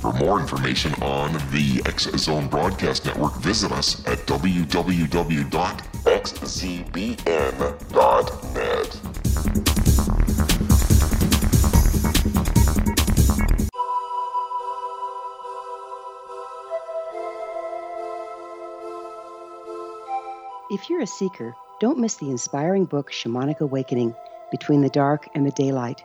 For more information on the X Zone Broadcast Network, visit us at www.xzbn.net. If you're a seeker, don't miss the inspiring book Shamanic Awakening Between the Dark and the Daylight.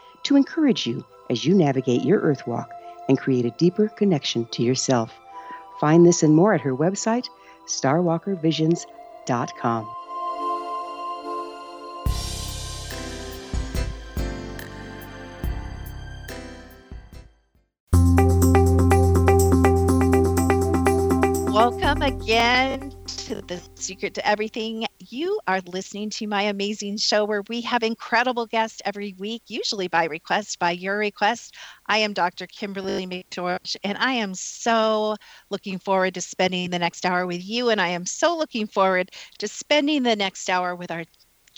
to encourage you as you navigate your earth walk and create a deeper connection to yourself. Find this and more at her website, starwalkervisions.com. Welcome again to The Secret to Everything. You are listening to my amazing show where we have incredible guests every week, usually by request, by your request. I am Dr. Kimberly McGeorge, and I am so looking forward to spending the next hour with you. And I am so looking forward to spending the next hour with our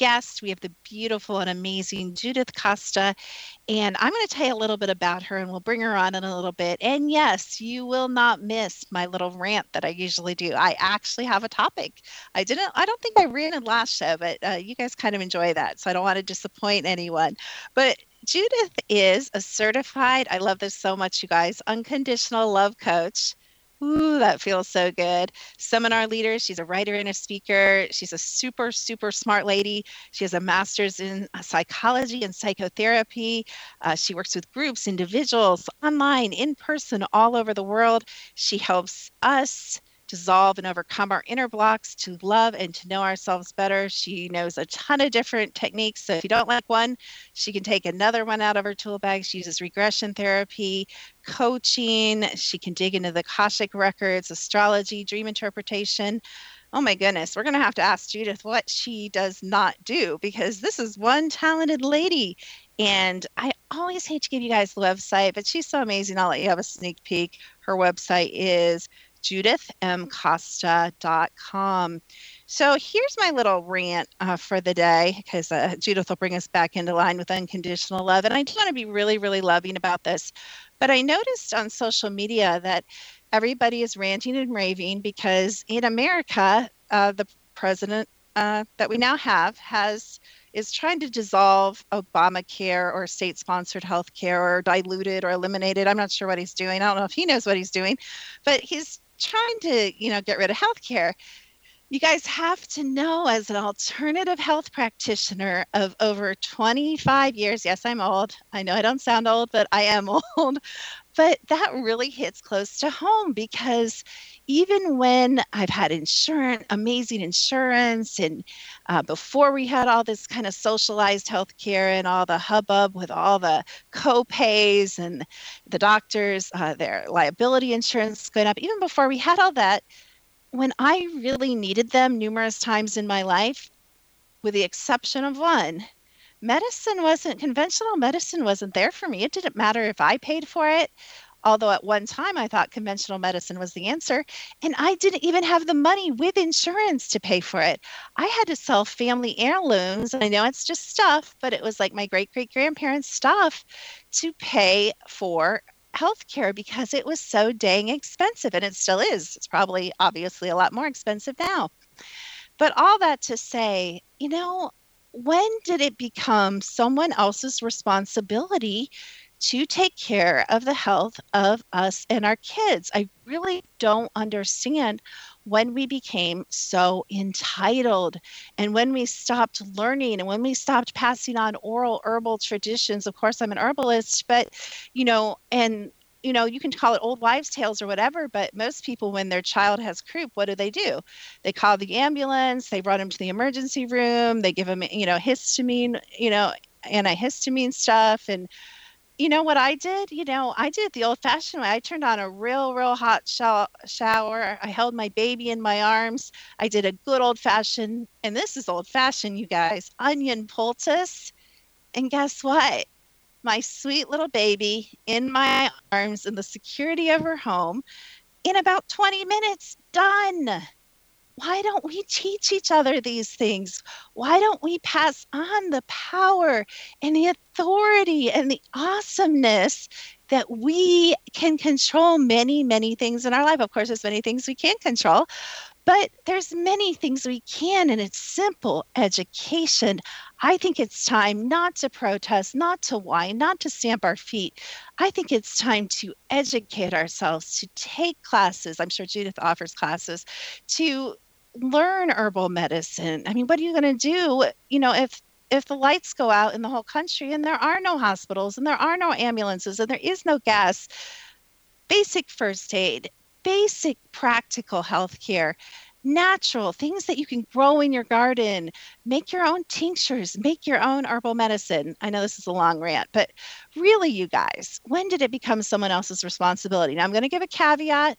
guest. We have the beautiful and amazing Judith Costa. And I'm going to tell you a little bit about her and we'll bring her on in a little bit. And yes, you will not miss my little rant that I usually do. I actually have a topic. I didn't, I don't think I ran it last show, but uh, you guys kind of enjoy that. So I don't want to disappoint anyone. But Judith is a certified, I love this so much, you guys, unconditional love coach. Ooh, that feels so good. Seminar leader. She's a writer and a speaker. She's a super, super smart lady. She has a master's in uh, psychology and psychotherapy. Uh, she works with groups, individuals, online, in person, all over the world. She helps us dissolve and overcome our inner blocks to love and to know ourselves better. She knows a ton of different techniques. So if you don't like one, she can take another one out of her tool bag. She uses regression therapy, coaching. She can dig into the Akashic records, astrology, dream interpretation. Oh my goodness, we're going to have to ask Judith what she does not do because this is one talented lady. And I always hate to give you guys the website, but she's so amazing. I'll let you have a sneak peek. Her website is judithmcosta.com. So here's my little rant uh, for the day because uh, Judith will bring us back into line with unconditional love. And I do want to be really, really loving about this. But I noticed on social media that everybody is ranting and raving because in America, uh, the president uh, that we now have has is trying to dissolve Obamacare or state sponsored health care or dilute it or eliminate it. I'm not sure what he's doing. I don't know if he knows what he's doing, but he's trying to, you know, get rid of healthcare. You guys have to know as an alternative health practitioner of over 25 years. Yes, I'm old. I know I don't sound old, but I am old. But that really hits close to home because even when I've had insurance, amazing insurance, and uh, before we had all this kind of socialized healthcare and all the hubbub with all the co-pays and the doctors, uh, their liability insurance going up, even before we had all that, when I really needed them numerous times in my life, with the exception of one, medicine wasn't conventional medicine wasn't there for me. It didn't matter if I paid for it although at one time I thought conventional medicine was the answer. And I didn't even have the money with insurance to pay for it. I had to sell family heirlooms. I know it's just stuff, but it was like my great great grandparents' stuff to pay for healthcare because it was so dang expensive. And it still is. It's probably obviously a lot more expensive now. But all that to say, you know, when did it become someone else's responsibility to take care of the health of us and our kids. I really don't understand when we became so entitled and when we stopped learning and when we stopped passing on oral herbal traditions. Of course, I'm an herbalist, but you know, and you know, you can call it old wives' tales or whatever, but most people, when their child has croup, what do they do? They call the ambulance, they run them to the emergency room, they give them, you know, histamine, you know, antihistamine stuff, and you know what I did? You know, I did the old fashioned way. I turned on a real, real hot shower. I held my baby in my arms. I did a good old fashioned, and this is old fashioned, you guys, onion poultice. And guess what? My sweet little baby in my arms in the security of her home in about 20 minutes, done why don't we teach each other these things? Why don't we pass on the power and the authority and the awesomeness that we can control many, many things in our life? Of course, there's many things we can't control, but there's many things we can, and it's simple education. I think it's time not to protest, not to whine, not to stamp our feet. I think it's time to educate ourselves, to take classes. I'm sure Judith offers classes to learn herbal medicine. I mean, what are you going to do, you know, if if the lights go out in the whole country and there are no hospitals and there are no ambulances and there is no gas? Basic first aid, basic practical health care, natural things that you can grow in your garden, make your own tinctures, make your own herbal medicine. I know this is a long rant, but really, you guys, when did it become someone else's responsibility? Now, I'm going to give a caveat.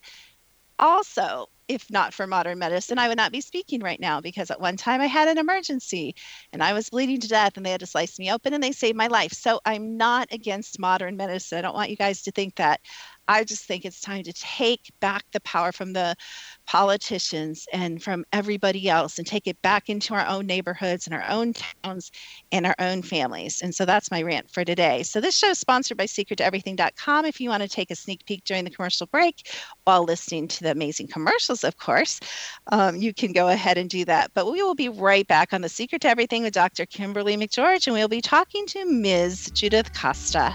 Also, if not for modern medicine, I would not be speaking right now because at one time I had an emergency and I was bleeding to death and they had to slice me open and they saved my life. So I'm not against modern medicine. I don't want you guys to think that. I just think it's time to take back the power from the politicians and from everybody else and take it back into our own neighborhoods and our own towns and our own families. And so that's my rant for today. So this show is sponsored by secrettoeverything.com. If you want to take a sneak peek during the commercial break while listening to the amazing commercials, of course, um, you can go ahead and do that. But we will be right back on The Secret to Everything with Dr. Kimberly McGeorge, and we'll be talking to Ms. Judith Costa.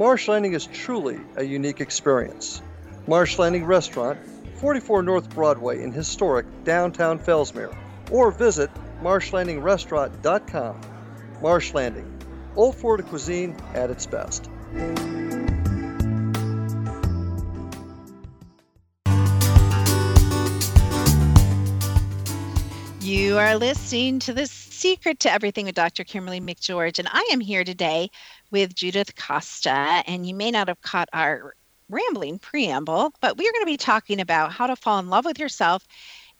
Marsh Landing is truly a unique experience. Marsh Landing Restaurant, 44 North Broadway in historic downtown Fellsmere, or visit marshlandingrestaurant.com. Marsh Landing, Old Florida cuisine at its best. You are listening to The Secret to Everything with Dr. Kimberly McGeorge, and I am here today with Judith Costa. And you may not have caught our rambling preamble, but we are going to be talking about how to fall in love with yourself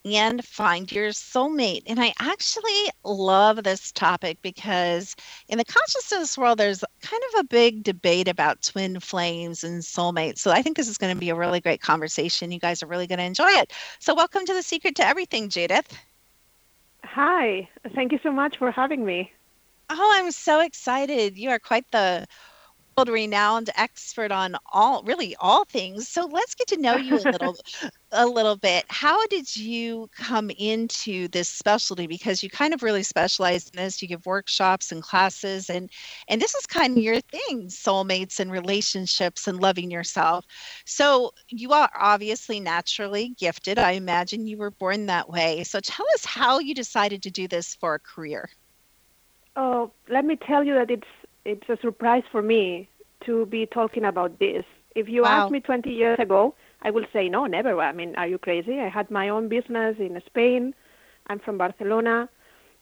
and find your soulmate. And I actually love this topic because in the consciousness world, there's kind of a big debate about twin flames and soulmates. So I think this is going to be a really great conversation. You guys are really going to enjoy it. So, welcome to The Secret to Everything, Judith. Hi, thank you so much for having me. Oh, I'm so excited. You are quite the world renowned expert on all really all things. So let's get to know you a little a little bit. How did you come into this specialty because you kind of really specialize in this. You give workshops and classes and and this is kind of your thing, soulmates and relationships and loving yourself. So you are obviously naturally gifted. I imagine you were born that way. So tell us how you decided to do this for a career. Oh, let me tell you that it's it's a surprise for me to be talking about this. If you Wow. asked me 20 years ago, I would say no, never. I mean, are you crazy? I had my own business in Spain. I'm from Barcelona,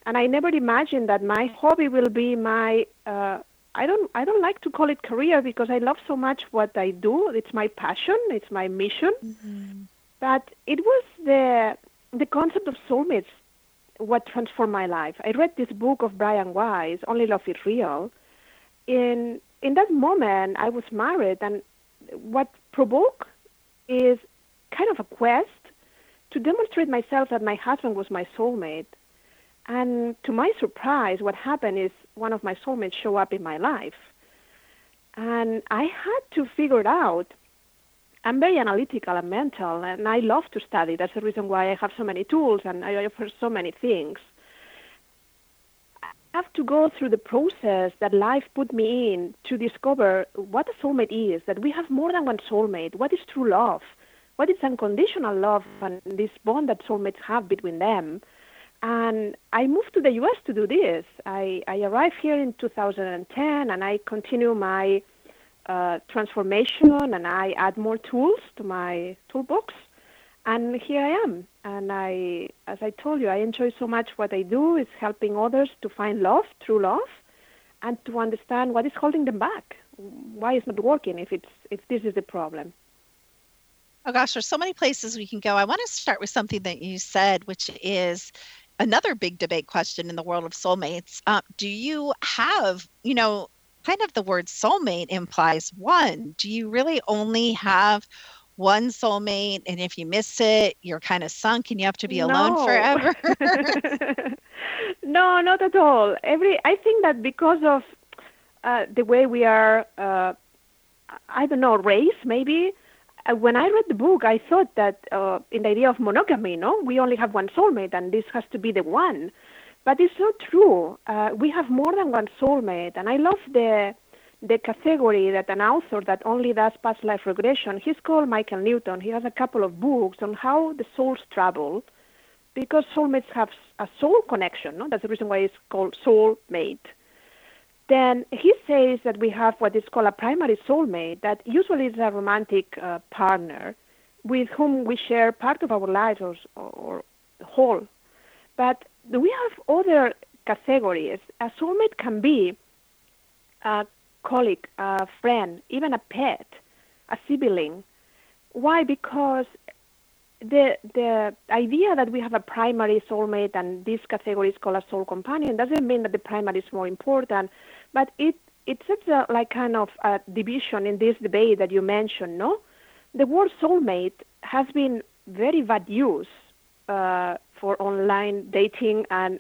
and I never imagined that my hobby will be my. Uh, I don't. I don't like to call it career because I love so much what I do. It's my passion. It's my mission. But it was the the concept of soulmates what transformed my life. I read this book of Brian Weiss, Only Love is Real. In in that moment, I was married, and what provoked is kind of a quest to demonstrate myself that my husband was my soulmate. And to my surprise, what happened is one of my soulmates show up in my life, and I had to figure out. I'm very analytical and mental, and I love to study. That's the reason why I have so many tools and I offer so many things. I have to go through the process that life put me in to discover what a soulmate is, that we have more than one soulmate, what is true love, what is unconditional love and this bond that soulmates have between them. And I moved to the US to do this. I, I arrived here in 2010 and I continue my uh, transformation and I add more tools to my toolbox. And here I am. And I, as I told you, I enjoy so much what I do is helping others to find love, true love, and to understand what is holding them back. Why it's not working if it's if this is the problem. Oh gosh, there's so many places we can go. I want to start with something that you said, which is another big debate question in the world of soulmates. Uh, do you have, you know, kind of the word soulmate implies one. Do you really only have one soulmate? And if you miss it you're kind of sunk and you have to be alone forever? No not at all. Every i think that because of uh, the way we are uh, i don't know raised maybe uh, when i read the book i thought that uh, in the idea of monogamy no? We only have one soulmate and this has to be the one but it's not true uh, we have more than one soulmate and i love the the category that an author that only does past life regression, he's called Michael Newton. He has a couple of books on how the souls travel because soulmates have a soul connection. No? That's the reason why it's called soulmate. Then he says that we have what is called a primary soulmate that usually is a romantic uh, partner with whom we share part of our lives or, or whole. But we have other categories. A soulmate can be a colleague, a friend, even a pet, a sibling. Why? Because the the idea that we have a primary soulmate and this category is called a soul companion doesn't mean that the primary is more important, but it it sets a like kind of a division in this debate that you mentioned. No, the word soulmate has been very bad use uh, for online dating and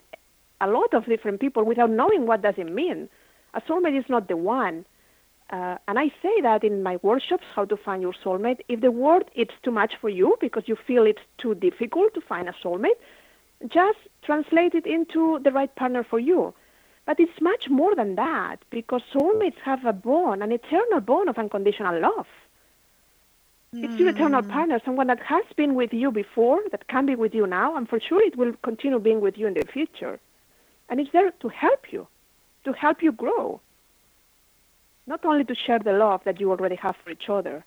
a lot of different people without knowing what does it mean a soulmate is not the one. Uh, and I say that in my workshops, how to find your soulmate. If the word it's too much for you because you feel it's too difficult to find a soulmate, just translate it into the right partner for you. But it's much more than that because soulmates have a bond, an eternal bond of unconditional love. Mm. It's your eternal hmm. partner, someone that has been with you before, that can be with you now, and for sure it will continue being with you in the future. And it's there to help you to help you grow, not only to share the love that you already have for each other.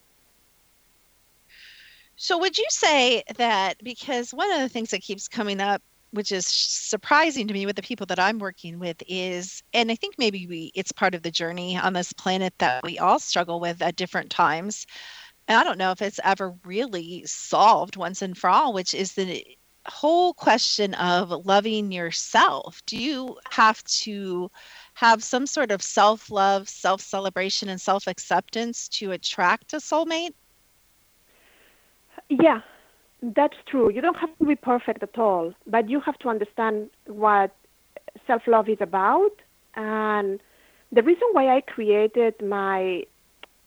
So, would you say that because one of the things that keeps coming up, which is surprising to me with the people that I'm working with, is, and I think maybe we, it's part of the journey on this planet that we all struggle with at different times. And I don't know if it's ever really solved once and for all, which is the whole question of loving yourself. Do you have to have some sort of self love, self celebration, and self acceptance to attract a soulmate? Yeah, that's true. You don't have to be perfect at all, but you have to understand what self love is about. And the reason why I created my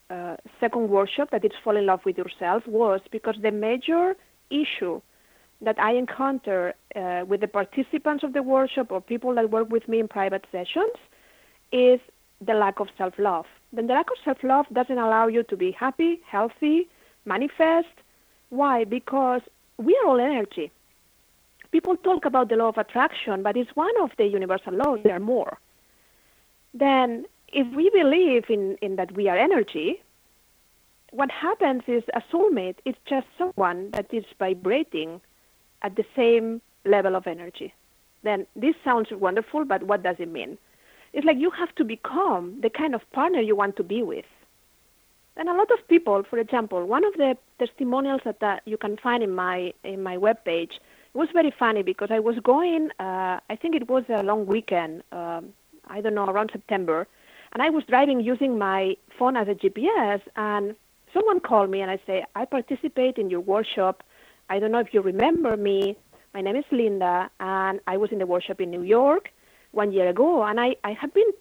uh, second workshop, that is Fall in Love with Yourself, was because the major issue that I encounter uh, with the participants of the workshop or people that work with me in private sessions is the lack of self love. Then the lack of self love doesn't allow you to be happy, healthy, manifest. Why? Because we are all energy. People talk about the law of attraction, but it's one of the universal laws. There are more. Then, if we believe in, in that we are energy, what happens is a soulmate is just someone that is vibrating at the same level of energy. Then this sounds wonderful, but what does it mean? It's like you have to become the kind of partner you want to be with. And a lot of people, for example, one of the testimonials that uh, you can find in my in my webpage was very funny because I was going, uh, I think it was a long weekend, um, I don't know, around September, and I was driving using my phone as a GPS, and someone called me and I say, I participate in your workshop. I don't know if you remember me. My name is Linda, and I was in the workshop in New York, one year ago, and I, I have been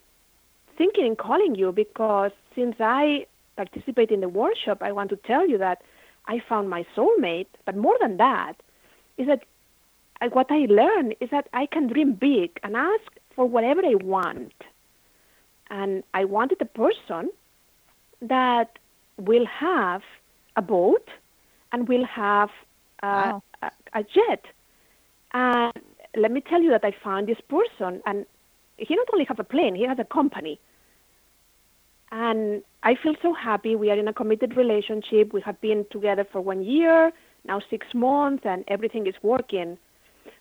thinking in calling you because since I participate in the workshop, I want to tell you that I found my soulmate. But more than that, is that what I learned is that I can dream big and ask for whatever I want. And I wanted a person that will have a boat and we'll have uh, Wow. a, a jet. And let me tell you that I found this person, and he not only has a plane, he has a company. And I feel so happy. We are in a committed relationship. We have been together for one year, now six months, and everything is working.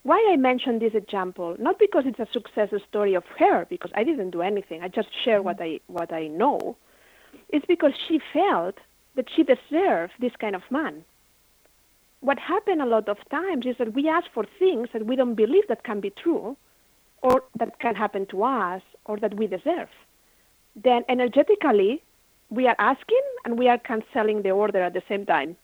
Why I mention this example? Not because it's a success story of her, because I didn't do anything. I just share what I what I know. It's because she felt that she deserved this kind of man. What happened a lot of times is that we ask for things that we don't believe that can be true, or that can happen to us, or that we deserve. Then energetically, we are asking and we are canceling the order at the same time.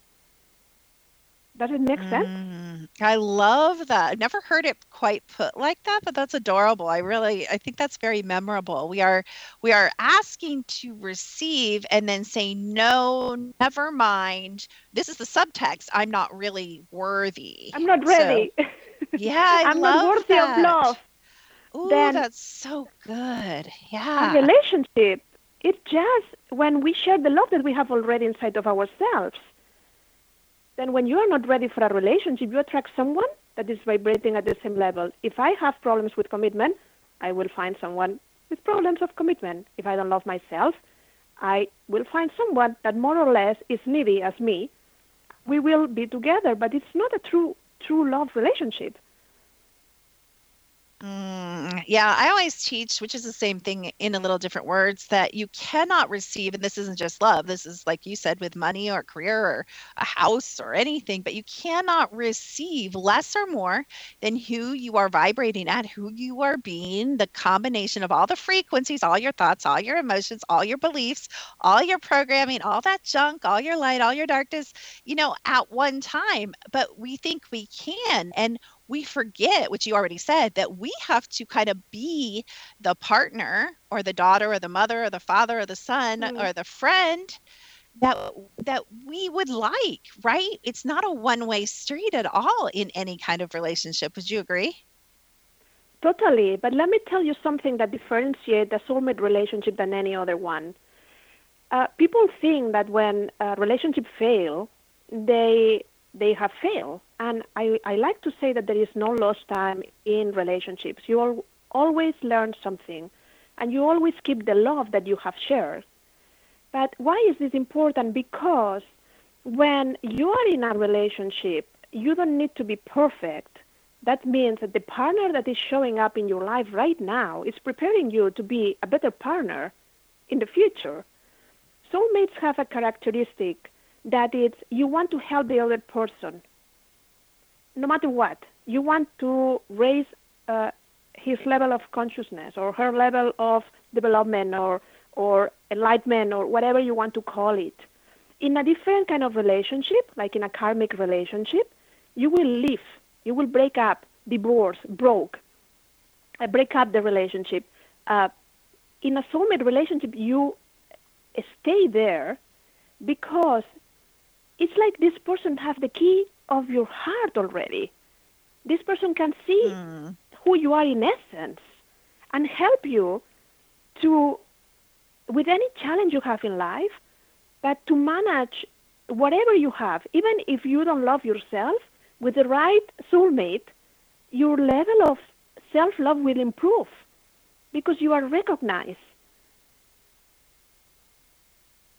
Does it make sense? Mm, I love that. I've never heard it quite put like that, but that's adorable. I really I think that's very memorable. We are we are asking to receive and then say no, never mind. This is the subtext. I'm not really worthy. I'm not So, ready. yeah, I I'm not worthy that. of love. Ooh, Then- that's so good. A Yeah. relationship, it's just when we share the love that we have already inside of ourselves. Then, when you are not ready for a relationship, you attract someone that is vibrating at the same level. If I have problems with commitment, I will find someone with problems of commitment. If I don't love myself, I will find someone that more or less is needy as me. We will be together, but it's not a true true love relationship. Mm, yeah, I always teach, which is the same thing in a little different words, that you cannot receive, and this isn't just love, this is like you said with money or career or a house or anything, but you cannot receive less or more than who you are vibrating at, who you are being, the combination of all the frequencies, all your thoughts, all your emotions, all your beliefs, all your programming, all that junk, all your light, all your darkness, you know, at one time. But we think we can. And we forget, which you already said, that we have to kind of be the partner or the daughter or the mother or the father or the son Mm. or the friend that that we would like, right? It's not a one-way street at all in any kind of relationship. Would you agree? Totally. But let me tell you something that differentiates a soulmate relationship than any other one. Uh, people think that when a relationship fail, they they have failed. And I, I like to say that there is no lost time in relationships. You al- always learn something, and you always keep the love that you have shared. But why is this important? Because when you are in a relationship, you don't need to be perfect. That means that the partner that is showing up in your life right now is preparing you to be a better partner in the future. Soulmates have a characteristic that it's you want to help the other person no matter what. You want to raise uh, his level of consciousness or her level of development or or enlightenment or whatever you want to call it. In a different kind of relationship, like in a karmic relationship, you will leave, you will break up, divorce, broke, uh, break up the relationship. Uh, in a soulmate relationship, you stay there because it's like this person has the key of your heart already. This person can see Mm. who you are in essence and help you to with any challenge you have in life but to manage whatever you have even if you don't love yourself with the right soulmate your level of self-love will improve because you are recognized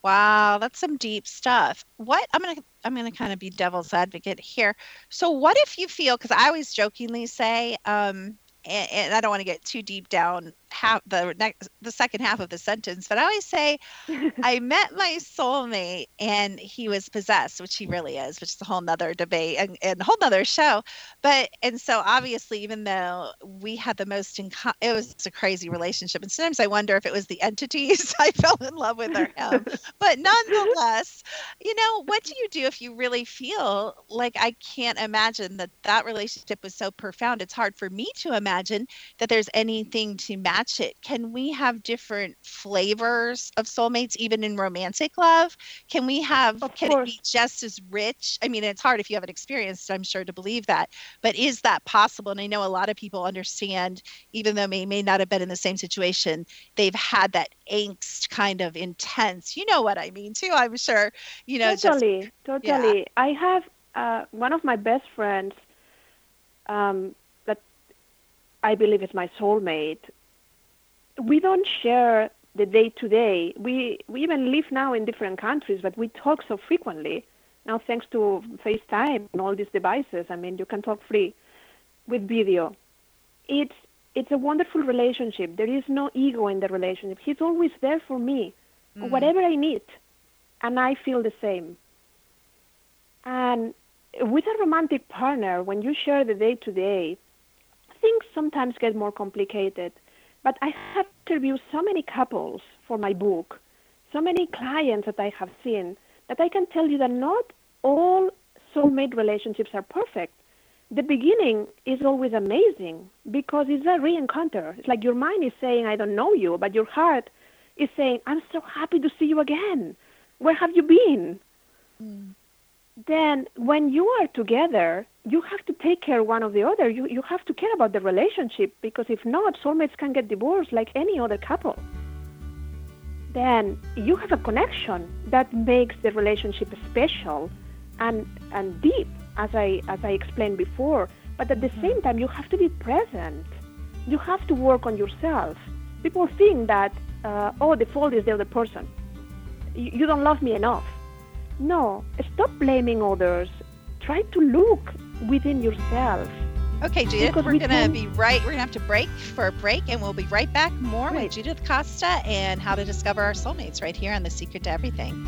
Wow, that's some deep stuff. What I'm gonna I'm gonna kind of be devil's advocate here. So what if you feel because I always jokingly say, um, and, and I don't want to get too deep down half the next the second half of the sentence, but I always say I met my soulmate and he was possessed, which he really is, which is a whole nother debate and, and a whole nother show. But and so obviously, even though we had the most in co- it was a crazy relationship, and sometimes I wonder if it was the entities I fell in love with or him. but nonetheless, you know, what do you do if you really feel like I can't imagine that that relationship was so profound? It's hard for me to imagine that there's anything to match it. Can we have different flavors of soulmates even in romantic love? Can we have Of can course. it be just as rich? I mean, it's hard if you haven't experienced, I'm sure to believe that. But is that possible? And I know a lot of people understand even though they may not have been in the same situation, they've had that angst kind of intense. You know what I mean too, I'm sure. You know, just totally, totally. I have uh, one of my best friends um, that I believe is my soulmate. We don't share the day to day. We we even live now in different countries, but we talk so frequently. Now, thanks to FaceTime and all these devices, I mean, you can talk free with video. It's it's a wonderful relationship. There is no ego in the relationship. He's always there for me, mm. whatever I need, and I feel the same. And with a romantic partner, when you share the day to day, things sometimes get more complicated. But I have interviewed so many couples for my book, so many clients that I have seen, that I can tell you that not all soulmate relationships are perfect. The beginning is always amazing because it's a re-encounter. It's like your mind is saying, I don't know you, but your heart is saying, I'm so happy to see you again. Where have you been? Mm. Then when you are together, you have to take care one of the other. You you have to care about the relationship because if not, soulmates can get divorced like any other couple. Then you have a connection that makes the relationship special and and deep, as I as I explained before. But at the same time, you have to be present. You have to work on yourself. People think that uh, oh, the fault is the other person. You, you don't love me enough. No, stop blaming others. Try to look within yourself. Okay, Judith, Because we're we going to be right. We're going to have to break for a break, and we'll be right back more Right. with Judith Costa and how to discover our soulmates right here on The Secret to Everything.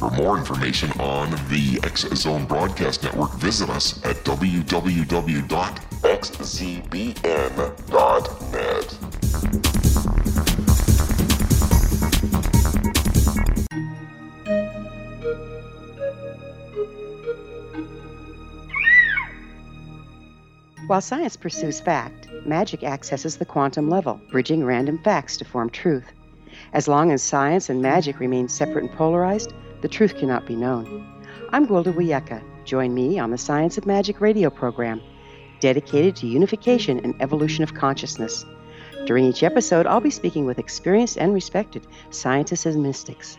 For more information on the X Zone Broadcast Network, visit us at www.xzbn.net. While science pursues fact, magic accesses the quantum level, bridging random facts to form truth. As long as science and magic remain separate and polarized, the truth cannot be known. I'm Gwilda Wiyaka. Join me on the Science of Magic radio program, dedicated to unification and evolution of consciousness. During each episode, I'll be speaking with experienced and respected scientists and mystics.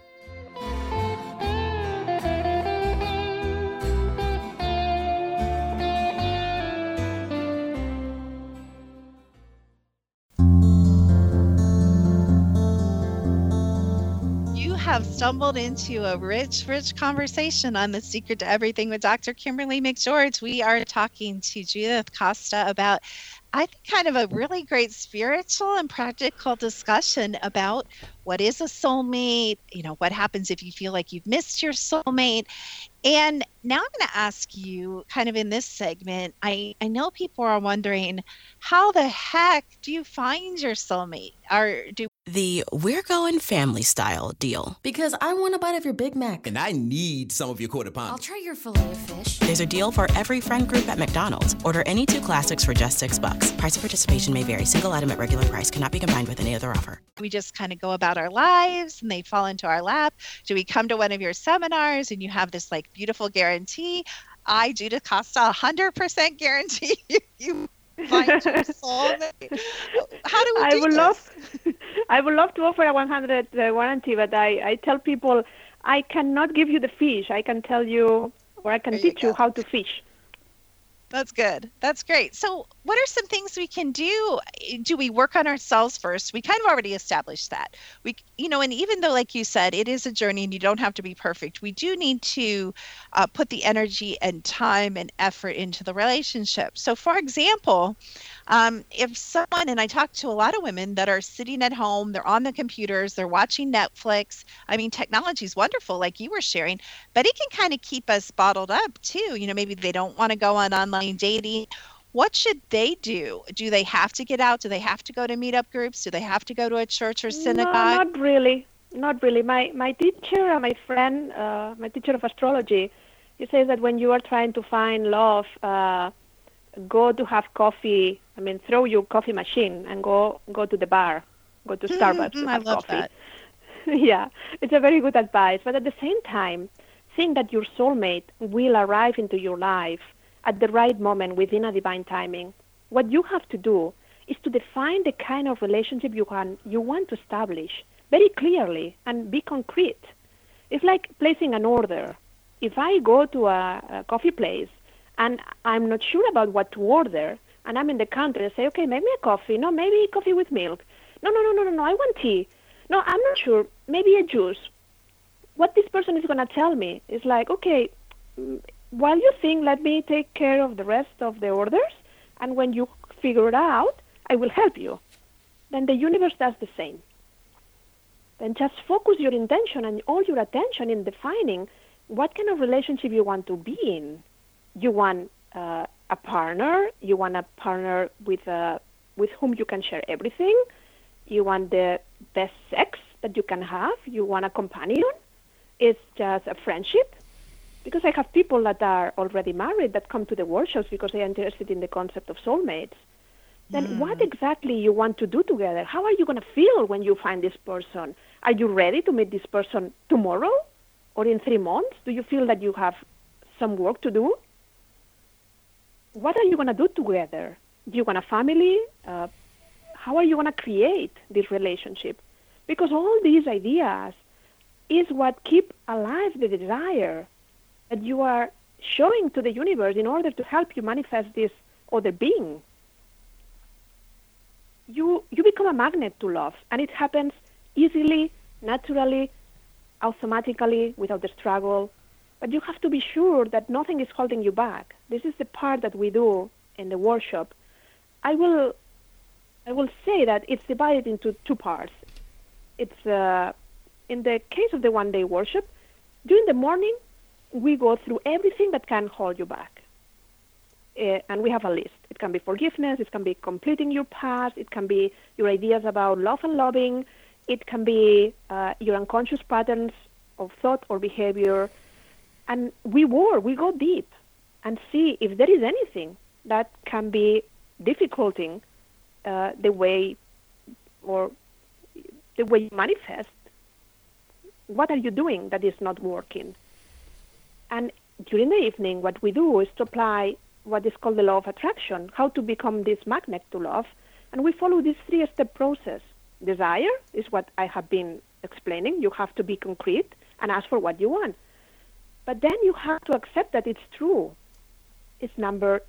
have stumbled into a rich, rich conversation on the secret to everything with Dr. Kimberly McGeorge. We are talking to Judith Costa about, I think, kind of a really great spiritual and practical discussion about what is a soulmate, you know, what happens if you feel like you've missed your soulmate. And now I'm going to ask you, kind of in this segment, I, I know people are wondering, how the heck do you find your soulmate? Are do The We're Going Family Style deal. Because I want a bite of your Big Mac. And I need some of your quarter pound. I'll try your filet of fish. There's a deal for every friend group at McDonald's. Order any two classics for just six bucks. Price of participation may vary. Single item at regular price cannot be combined with any other offer. we just kind of go about our lives and they fall into our lap? Do we come to one of your seminars and you have this like beautiful guarantee? I, Judith Costa, 100% guarantee you, you find your soulmate. How do we I do would this? love, I would love to offer a 100 uh, warranty, but I, I tell people I cannot give you the fish. I can tell you, or I can There teach you, go. how to fish. That's good. That's great. So, what are some things we can do? Do we work on ourselves first? We kind of already established that. We, you know, and even though, like you said, it is a journey and you don't have to be perfect, we do need to uh, put the energy and time and effort into the relationship. So, for example, um, if someone, and I talk to a lot of women that are sitting at home, they're on the computers, they're watching Netflix. I mean, technology is wonderful, like you were sharing, but it can kind of keep us bottled up too. You know, maybe they don't want to go on online dating. What should they do? Do they have to get out? Do they have to go to meetup groups? Do they have to go to a church or synagogue? No, not really. Not really. My my teacher, uh, my friend, uh, my teacher of astrology, he says that when you are trying to find love, uh, go to have coffee. I mean, throw your coffee machine and go go to the bar, go to Starbucks to Mm, I love coffee. that. yeah, it's a very good advice. But at the same time, think that your soulmate will arrive into your life at the right moment within a divine timing. What you have to do is to define the kind of relationship you can you want to establish very clearly and be concrete. It's like placing an order. If I go to a, a coffee place and I'm not sure about what to order, and I'm in the counter and say, okay, make me a coffee. No, maybe coffee with milk. No, no, no, no, no, no. I want tea. No, I'm not sure. Maybe a juice. What this person is going to tell me is like, okay, mm, while you think, let me take care of the rest of the orders, and when you figure it out, I will help you. Then the universe does the same. Then just focus your intention and all your attention in defining what kind of relationship you want to be in. You want uh, a partner. You want a partner with uh, with whom you can share everything. You want the best sex that you can have. You want a companion. It's just a friendship. Because I have people that are already married that come to the workshops because they are interested in the concept of soulmates. Then what exactly you want to do together? How are you going to feel when you find this person? Are you ready to meet this person tomorrow or in three months? Do you feel that you have some work to do? what are you going to do together? Do you want a family? Uh, how are you going to create this relationship? Because all these ideas is what keep alive the desire that you are showing to the universe in order to help you manifest this other being. You you become a magnet to love, and it happens easily, naturally, automatically, without the struggle. But you have to be sure that nothing is holding you back. This is the part that we do in the workshop. I will I will say that it's divided into two parts. It's uh, in the case of the one day worship, during the morning we go through everything that can hold you back. Uh, and we have a list. It can be forgiveness, it can be completing your past, it can be your ideas about love and loving, it can be uh, your unconscious patterns of thought or behavior. And we work, we go deep and see if there is anything that can be difficulting uh, the way or the way you manifest. What are you doing that is not working? And during the evening, what we do is to apply what is called the law of attraction, how to become this magnet to love. And we follow this three step process. Desire is what I have been explaining. You have to be concrete and ask for what you want. But then you have to accept that it's true. It's number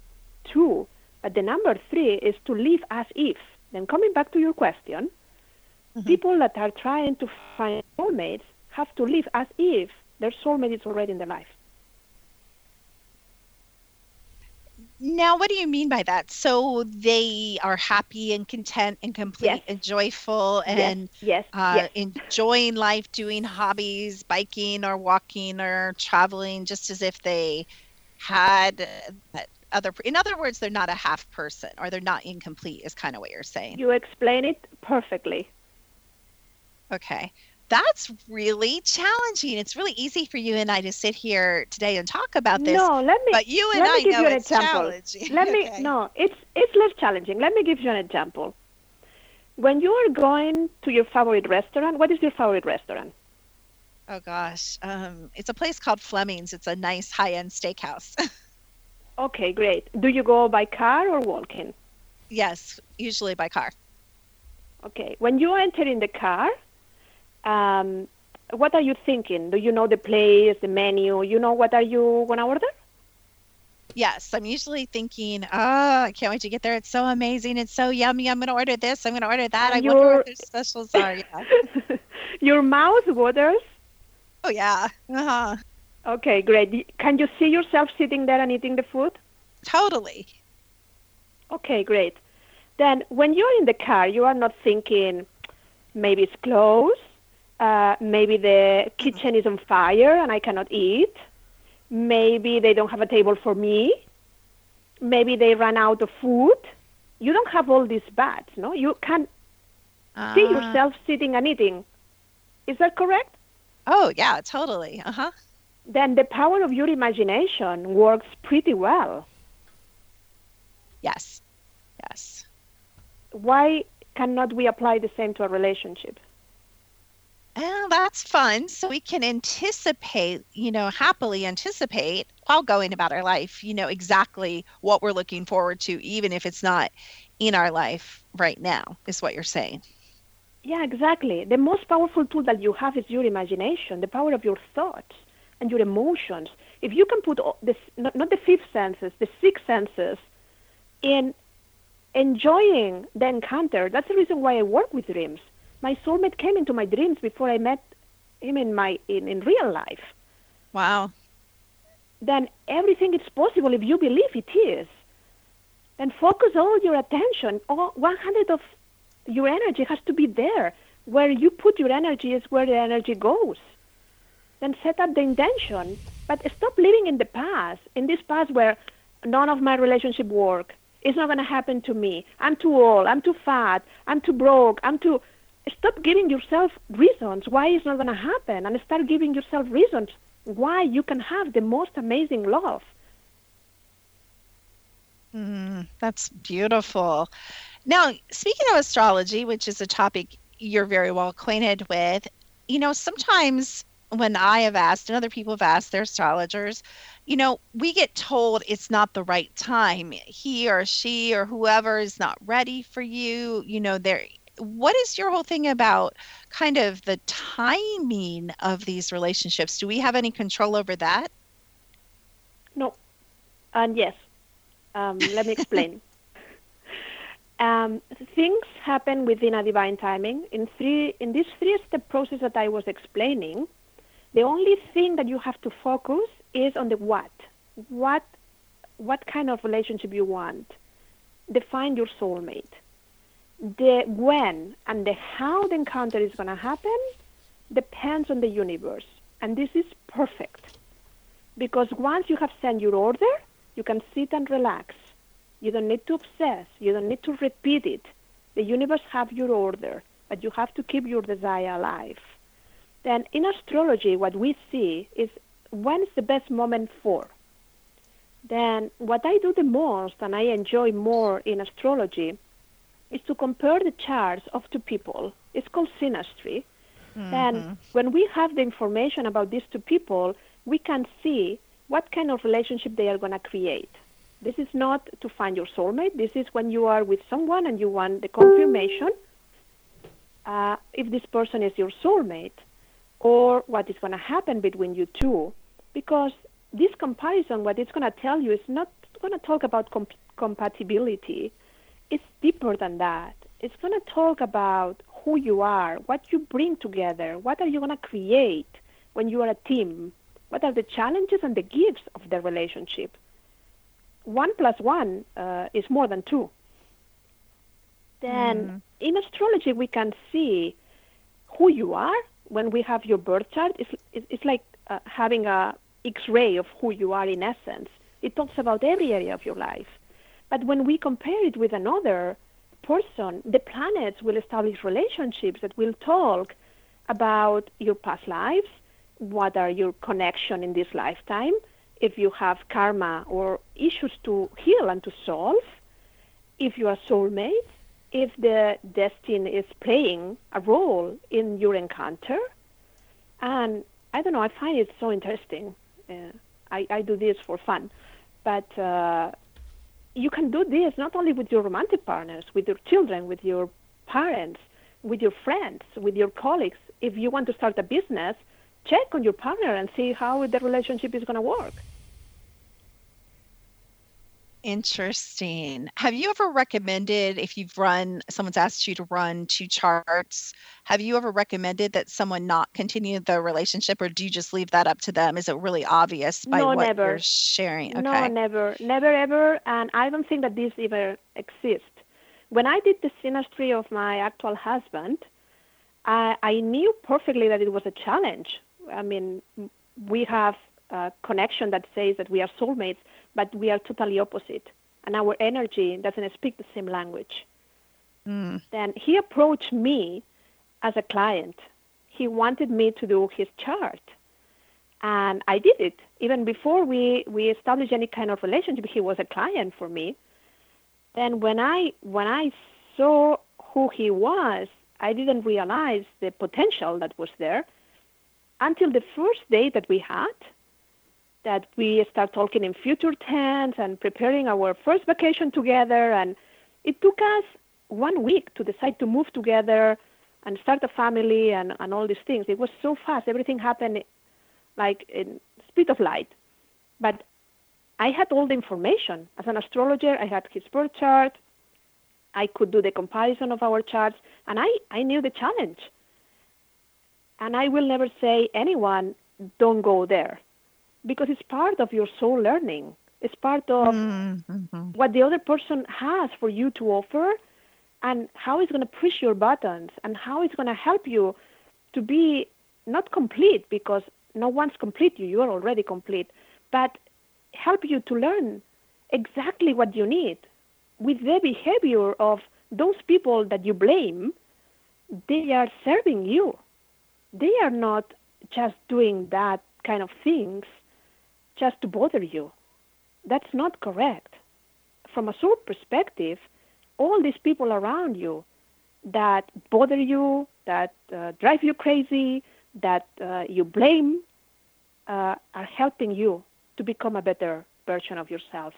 two. But the number three is to live as if. Then coming back to your question, mm-hmm. people that are trying to find soulmates have to live as if their soulmate is already in their life. Now, what do you mean by that? So they are happy and content and complete yes. and joyful and yes. Yes. Uh, yes. enjoying life, doing hobbies, biking or walking or traveling, just as if they had other. In other words, they're not a half person or they're not incomplete. Is kind of what you're saying. You explain it perfectly. Okay that's really challenging. It's really easy for you and I to sit here today and talk about this. No, let me. But you and I give know you an it's example. challenging. Let okay. me. No, it's it's less challenging. Let me give you an example. When you are going to your favorite restaurant, what is your favorite restaurant? Oh gosh, um, it's a place called Fleming's. It's a nice high-end steakhouse. okay, great. Do you go by car or walking? Yes, usually by car. Okay, when you enter in the car, um, what are you thinking? Do you know the place, the menu? You know what are you gonna order? Yes, I'm usually thinking, oh, I can't wait to get there. It's so amazing. It's so yummy. I'm gonna order this. I'm gonna order that. And I wonder what their specials are. Yeah. Your mouth waters. Oh yeah. Uh-huh. Okay, great. Can you see yourself sitting there and eating the food? Totally. Okay, great. Then when you're in the car, you are not thinking maybe it's closed uh, maybe the kitchen is on fire and I cannot eat. Maybe they don't have a table for me. Maybe they ran out of food. You don't have all these bad, no? You can uh, see ah. yourself sitting and eating. Is that correct? Oh, yeah, totally. Uh huh. Then the power of your imagination works pretty well. Yes. Yes. Why cannot we apply the same to a relationship? Oh, that's fun. So we can anticipate, you know, happily anticipate while going about our life, you know, exactly what we're looking forward to, even if it's not in our life right now, is what you're saying. Yeah, exactly. The most powerful tool that you have is your imagination, the power of your thoughts and your emotions. If you can put this, not, not the fifth senses, the six senses in enjoying the encounter, that's the reason why I work with dreams my soulmate came into my dreams before I met him in my in, in real life. Wow. Then everything is possible if you believe it is. Then focus all your attention, all 100 of your energy has to be there. Where you put your energy is where the energy goes. Then set up the intention, but stop living in the past, in this past where none of my relationship work. It's not going to happen to me. I'm too old. I'm too fat. I'm too broke. I'm too stop giving yourself reasons why it's not going to happen and start giving yourself reasons why you can have the most amazing love. Mm, that's beautiful. Now, speaking of astrology, which is a topic you're very well acquainted with, you know, sometimes when I have asked and other people have asked their astrologers, you know, we get told it's not the right time. He or she or whoever is not ready for you. You know, there what is your whole thing about kind of the timing of these relationships? Do we have any control over that? No. And yes. Um, let me explain. um, things happen within a divine timing. In three, in this three-step process that I was explaining, the only thing that you have to focus is on the what. What, what kind of relationship you want. Define your soulmate. The when and the how the encounter is going to happen depends on the universe. And this is perfect. Because once you have sent your order, you can sit and relax. You don't need to obsess. You don't need to repeat it. The universe have your order, but you have to keep your desire alive. Then in astrology, what we see is when is the best moment for. Then what I do the most and I enjoy more in astrology is to compare the charts of two people. It's called synastry. Mm-hmm. And when we have the information about these two people, we can see what kind of relationship they are going to create. This is not to find your soulmate. This is when you are with someone and you want the confirmation uh, if this person is your soulmate or what is going to happen between you two. Because this comparison, what it's going to tell you, is not going to talk about comp- compatibility. It's deeper than that. It's going to talk about who you are, what you bring together, what are you going to create when you are a team, what are the challenges and the gifts of the relationship. One plus one uh, is more than two. Then Mm. in astrology, we can see who you are when we have your birth chart. It's, it's like uh, having a X-ray of who you are in essence. It talks about every area of your life. But when we compare it with another person, the planets will establish relationships that will talk about your past lives, what are your connection in this lifetime, if you have karma or issues to heal and to solve, if you are soulmates, if the destiny is playing a role in your encounter. And I don't know, I find it so interesting. Uh, I, I do this for fun. But uh, you can do this not only with your romantic partners, with your children, with your parents, with your friends, with your colleagues. If you want to start a business, check on your partner and see how the relationship is going to work. Interesting. Have you ever recommended, if you've run, someone's asked you to run two charts, have you ever recommended that someone not continue the relationship or do you just leave that up to them? Is it really obvious by no, what never. you're sharing? Okay. No, never, never, ever. And I don't think that this ever exists. When I did the synastry of my actual husband, I, I knew perfectly that it was a challenge. I mean, we have a connection that says that we are soulmates, but we are totally opposite, and our energy doesn't speak the same language. Mm. Then he approached me as a client. He wanted me to do his chart. And I did it. Even before we, we established any kind of relationship, he was a client for me. Then when I when I saw who he was, I didn't realize the potential that was there until the first day that we had, that we start talking in future tense and preparing our first vacation together. And it took us one week to decide to move together and start a family and, and all these things. It was so fast. Everything happened like in speed of light. But I had all the information. As an astrologer, I had his birth chart. I could do the comparison of our charts, and I, I knew the challenge. And I will never say anyone, don't go there, because it's part of your soul learning. It's part of Mm-hmm. what the other person has for you to offer and how it's going to push your buttons and how it's going to help you to be not complete because no one's complete you you are already complete but help you to learn exactly what you need with the behavior of those people that you blame they are serving you they are not just doing that kind of things just to bother you that's not correct from a soul perspective all these people around you that bother you, that uh, drive you crazy, that uh, you blame uh, are helping you to become a better version of yourself.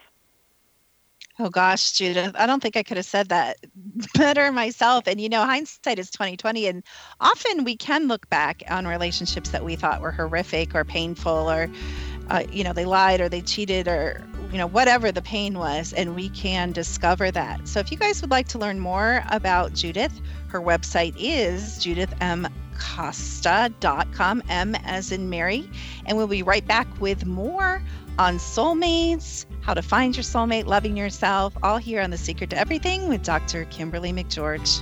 Oh gosh, Judith, I don't think I could have said that better myself. And you know, hindsight is 2020 and often we can look back on relationships that we thought were horrific or painful or uh, you know, they lied or they cheated or you know, whatever the pain was and we can discover that. So if you guys would like to learn more about Judith, her website is judithmcosta.com, M as in Mary, and we'll be right back with more on soulmates, how to find your soulmate, loving yourself, all here on The Secret to Everything with Dr. Kimberly McGeorge.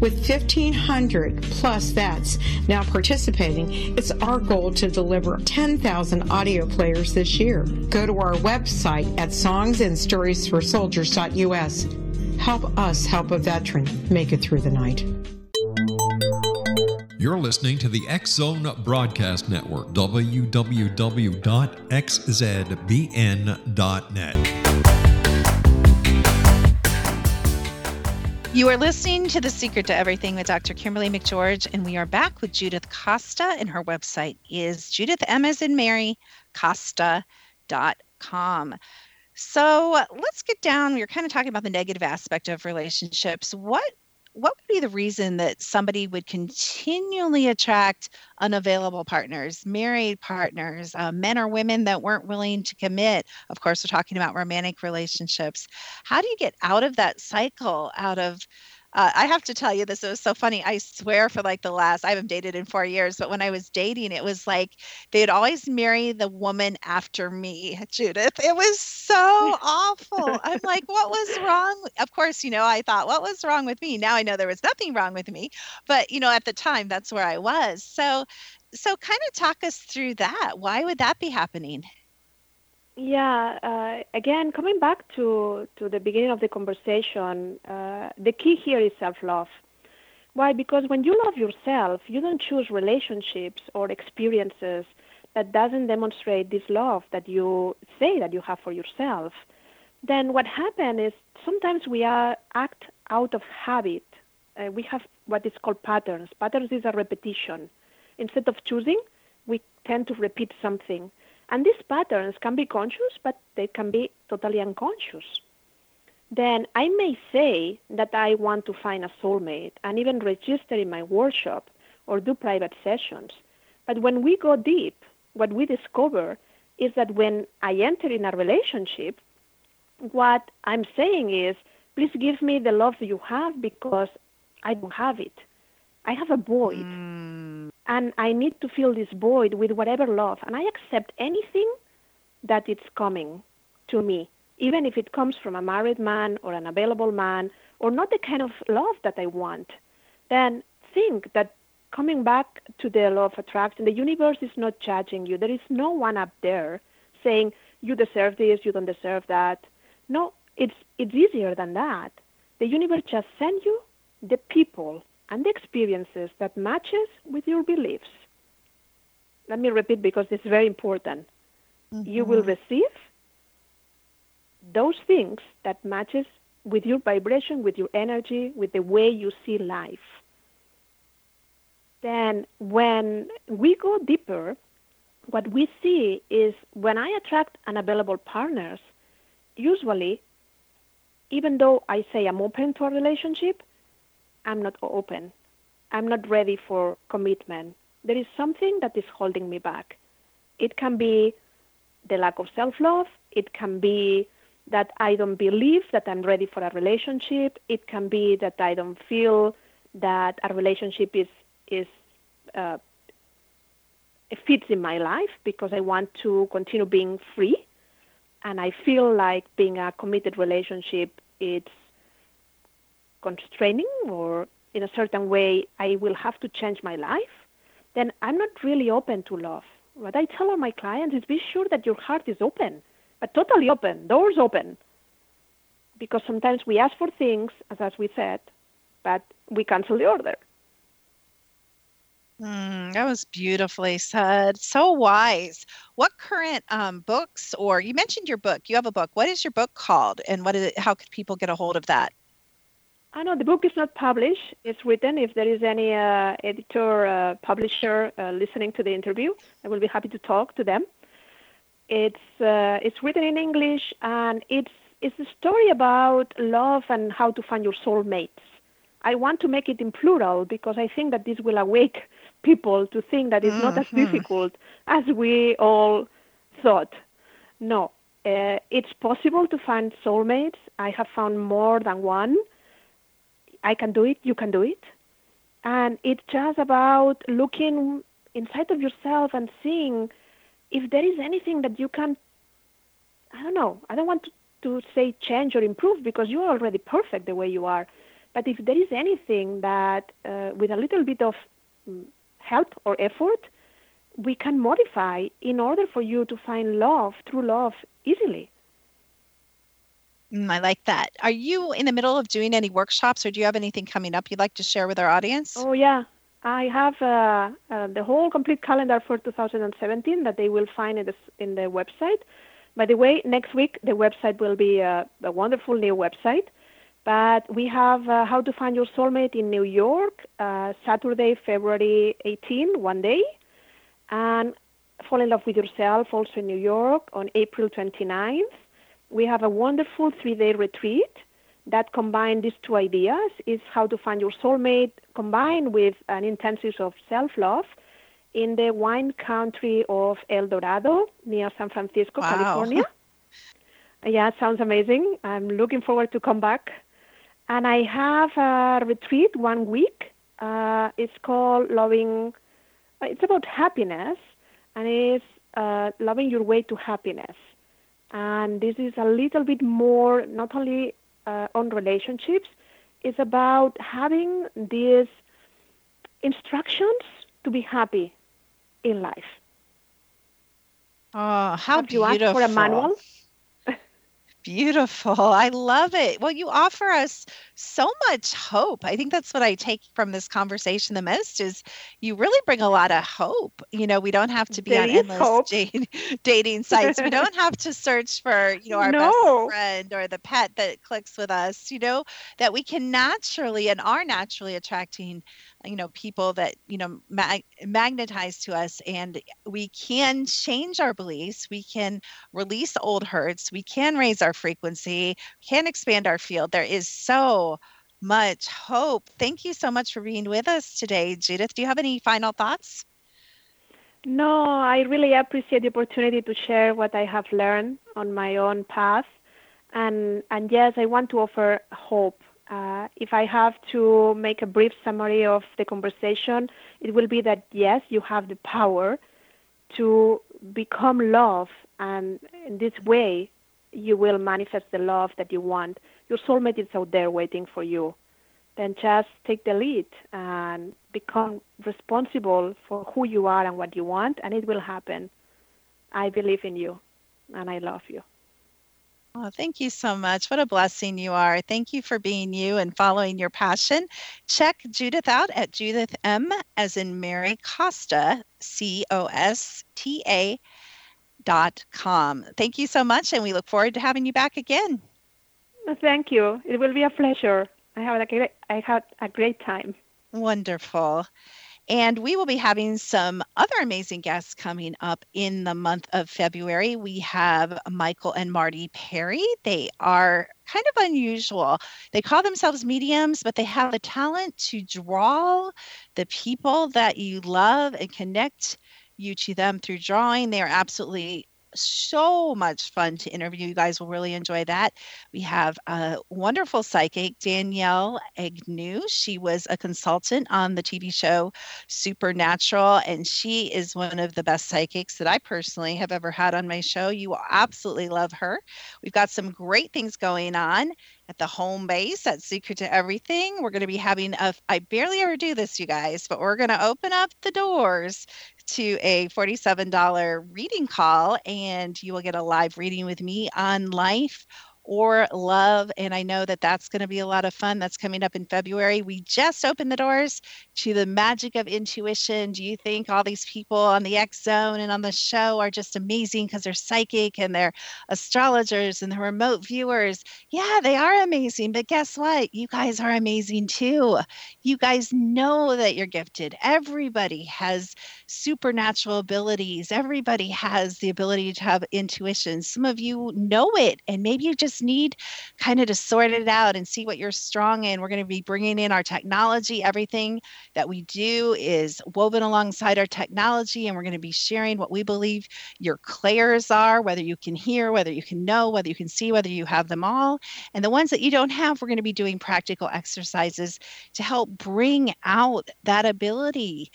With 1,500 plus vets now participating, it's our goal to deliver 10,000 audio players this year. Go to our website at songsandstoriesforsoldiers.us. Help us help a veteran make it through the night. You're listening to the X Zone Broadcast Network, www.xzbn.net. You are listening to The Secret to Everything with Dr. Kimberly McGeorge, and we are back with Judith Costa, and her website is Judith M as in Mary, Costa.com. So let's get down. Are kind of talking about the negative aspect of relationships. What what would be the reason that somebody would continually attract unavailable partners, married partners, uh, men or women that weren't willing to commit? Of course, we're talking about romantic relationships. How do you get out of that cycle, out of uh, I have to tell you, this It was so funny. I swear for like the last, I haven't dated in four years, but when I was dating, it was like they'd always marry the woman after me, Judith. It was so awful. I'm like, what was wrong? Of course, you know, I thought, what was wrong with me? Now I know there was nothing wrong with me. But, you know, at the time, that's where I was. So, so kind of talk us through that. Why would that be happening? Yeah, uh, again, coming back to, to the beginning of the conversation, uh, the key here is self love. Why? Because when you love yourself, you don't choose relationships or experiences that doesn't demonstrate this love that you say that you have for yourself. Then what happens is sometimes we are act out of habit. Uh, we have what is called patterns. Patterns is a repetition. Instead of choosing, we tend to repeat something. And these patterns can be conscious, but they can be totally unconscious. Then I may say that I want to find a soulmate and even register in my workshop or do private sessions. But when we go deep, what we discover is that when I enter in a relationship, what I'm saying is, please give me the love you have because I don't have it. I have a void. Mm and I need to fill this void with whatever love. And I accept anything that it's coming to me, even if it comes from a married man or an available man or not the kind of love that I want. Then think that coming back to the law of attraction, the universe is not judging you. There is no one up there saying you deserve this, you don't deserve that. No, it's it's easier than that. The universe just sends you the people and the experiences that matches with your beliefs. Let me repeat because it's very important. Mm-hmm. You will receive those things that matches with your vibration, with your energy, with the way you see life. Then when we go deeper, what we see is when I attract unavailable partners, usually, even though I say I'm open to a relationship, I'm not open. I'm not ready for commitment. There is something that is holding me back. It can be the lack of self love. It can be that I don't believe that I'm ready for a relationship. It can be that I don't feel that a relationship is is uh, fits in my life because I want to continue being free, and I feel like being a committed relationship it's constraining or in a certain way I will have to change my life, then I'm not really open to love. What I tell all my clients is be sure that your heart is open, but totally open, doors open. Because sometimes we ask for things, as, as we said, but we cancel the order. Mm, that was beautifully said. So wise. What current um, books, or you mentioned your book? You have a book. What is your book called, and what is it? How could people get a hold of that? I know the book is not published. It's written. If there is any uh, editor, uh, publisher uh, listening to the interview, I will be happy to talk to them. It's uh, it's written in English, and it's it's a story about love and how to find your soulmates. I want to make it in plural because I think that this will awake people to think that it's mm-hmm. not as mm-hmm. difficult as we all thought. No, uh, it's possible to find soulmates. I have found more than one I can do it, you can do it. And it's just about looking inside of yourself and seeing if there is anything that you can, I don't know, I don't want to, to say change or improve because you are already perfect the way you are. But if there is anything that, uh, with a little bit of mm, help or effort, we can modify in order for you to find love, true love, easily. Mm, I like that. Are you in the middle of doing any workshops or do you have anything coming up you'd like to share with our audience? Oh, yeah. I have uh, uh, the whole complete calendar for 2017 that they will find in the, in the website. By the way, next week the website will be a, a wonderful new website. But we have uh, How to Find Your Soulmate in New York, uh, Saturday, February 18, one day. And Fall in Love with Yourself also in New York on April 29th. We have a wonderful three day retreat that combine these two ideas is how to find your soulmate combined with an intensive of self-love in the wine country of El Dorado near San Francisco, Wow. California. yeah, it sounds amazing. I'm looking forward to come back. And I have a retreat one week. Uh, it's called Loving, uh, it's about happiness, and it's uh, Loving Your Way to Happiness. And this is a little bit more, not only uh, on relationships, it's about having these instructions to be happy in life. Oh, how Have you beautiful. asked for a manual? Beautiful. I love it. Well, you offer us so much hope. I think that's what I take from this conversation the most is you really bring a lot of hope. You know, we don't have to be There on endless hope. dating sites. We don't have to search for, you know, our No. best friend or the pet that clicks with us, you know, that we can naturally and are naturally attracting, you know, people that, you know, mag- magnetize to us and we can change our beliefs. We can release old hurts. We can raise our frequency, can expand our field. There is so much hope. Thank you so much for being with us today, Judith. Do you have any final thoughts? No, I really appreciate the opportunity to share what I have learned on my own path. And, and yes, I want to offer hope. Uh, if I have to make a brief summary of the conversation, it will be that yes, you have the power to become love, and in this way, you will manifest the love that you want. Your soulmate is out there waiting for you. Then just take the lead and become responsible for who you are and what you want, and it will happen. I believe in you, and I love you. Oh, thank you so much. What a blessing you are. Thank you for being you and following your passion. Check Judith out at Judith M, as in Mary Costa, C O S T A dot com. Thank you so much, and we look forward to having you back again. Thank you. It will be a pleasure. I had a great, I had a great time. Wonderful. And we will be having some other amazing guests coming up in the month of February. We have Michael and Marty Perry. They are kind of unusual. They call themselves mediums, but they have the talent to draw the people that you love and connect you to them through drawing. They are absolutely so much fun to interview. You guys will really enjoy that. We have a wonderful psychic, Danielle Egnew. She was a consultant on the TV show Supernatural, and she is one of the best psychics that I personally have ever had on my show. You will absolutely love her. We've got some great things going on at the home base at Secret to Everything. We're going to be having a, I barely ever do this, you guys, but we're going to open up the doors to a $47 reading call, and you will get a live reading with me on life or love. And I know that that's going to be a lot of fun. That's coming up in February. We just opened the doors to the magic of intuition. Do you think all these people on the X Zone and on the show are just amazing because they're psychic and they're astrologers and they're remote viewers? Yeah, they are amazing. But guess what? You guys are amazing too. You guys know that you're gifted. Everybody has supernatural abilities. Everybody has the ability to have intuition. Some of you know it, and maybe you just just need kind of to sort it out and see what you're strong in, we're going to be bringing in our technology. Everything that we do is woven alongside our technology, and we're going to be sharing what we believe your clairs are, whether you can hear, whether you can know, whether you can see, whether you have them all. And the ones that you don't have, we're going to be doing practical exercises to help bring out that ability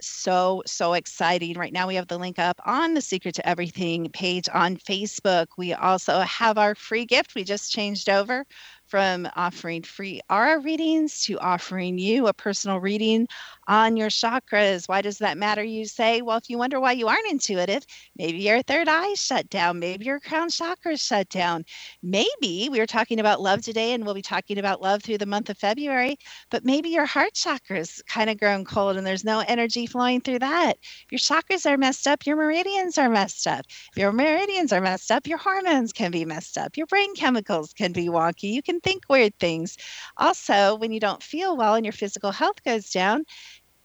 so so exciting. Right now we have the link up on the secret to everything page on facebook. We also have our free gift we just changed over from offering free aura readings to offering you a personal reading on your chakras. Why does that matter? You say, well, if you wonder why you aren't intuitive, maybe your third eye shut down, maybe your crown chakra shut down. Maybe we were talking about love today and we'll be talking about love through the month of February, but maybe your heart chakra is kind of grown cold and there's no energy flowing through that. If your chakras are messed up, your meridians are messed up. If your meridians are messed up, your hormones can be messed up. Your brain chemicals can be wonky. You can think weird things. Also, when you don't feel well and your physical health goes down,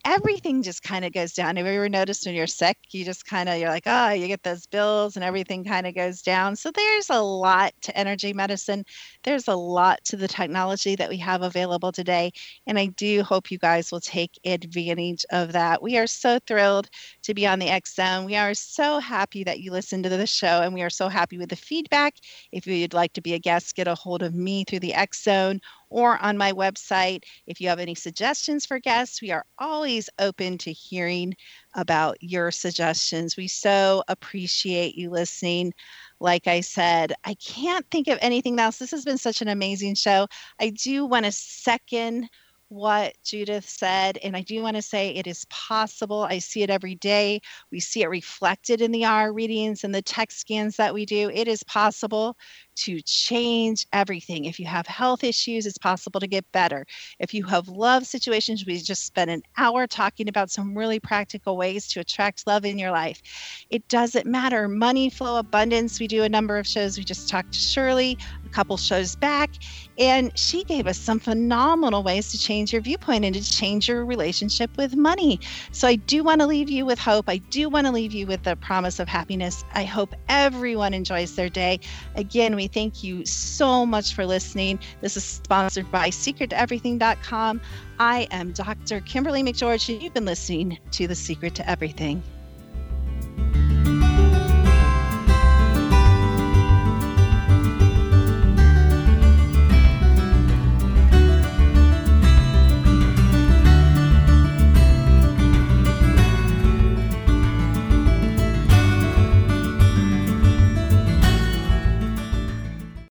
everything just kind of goes down. Have you ever noticed when you're sick, you just kind of, you're like, oh, you get those bills and everything kind of goes down. So there's a lot to energy medicine. There's a lot to the technology that we have available today. And I do hope you guys will take advantage of that. We are so thrilled to be on the X Zone. We are so happy that you listened to the show and we are so happy with the feedback. If you'd like to be a guest, get a hold of me through the X Zone or on my website. If you have any suggestions for guests, we are always open to hearing about your suggestions. We so appreciate you listening. Like I said, I can't think of anything else. This has been such an amazing show. I do want to second what Judith said. And I do want to say it is possible. I see it every day. We see it reflected in the R readings and the text scans that we do. It is possible to change everything. If you have health issues, it's possible to get better. If you have love situations, we just spent an hour talking about some really practical ways to attract love in your life. It doesn't matter. Money flow, abundance. We do a number of shows. We just talked to Shirley a couple shows back, and she gave us some phenomenal ways to change your viewpoint and to change your relationship with money. So I do want to leave you with hope. I do want to leave you with the promise of happiness. I hope everyone enjoys their day. Again, we thank you so much for listening. This is sponsored by secrettoeverything.com. I am Dr. Kimberly McGeorge, and you've been listening to The Secret to Everything.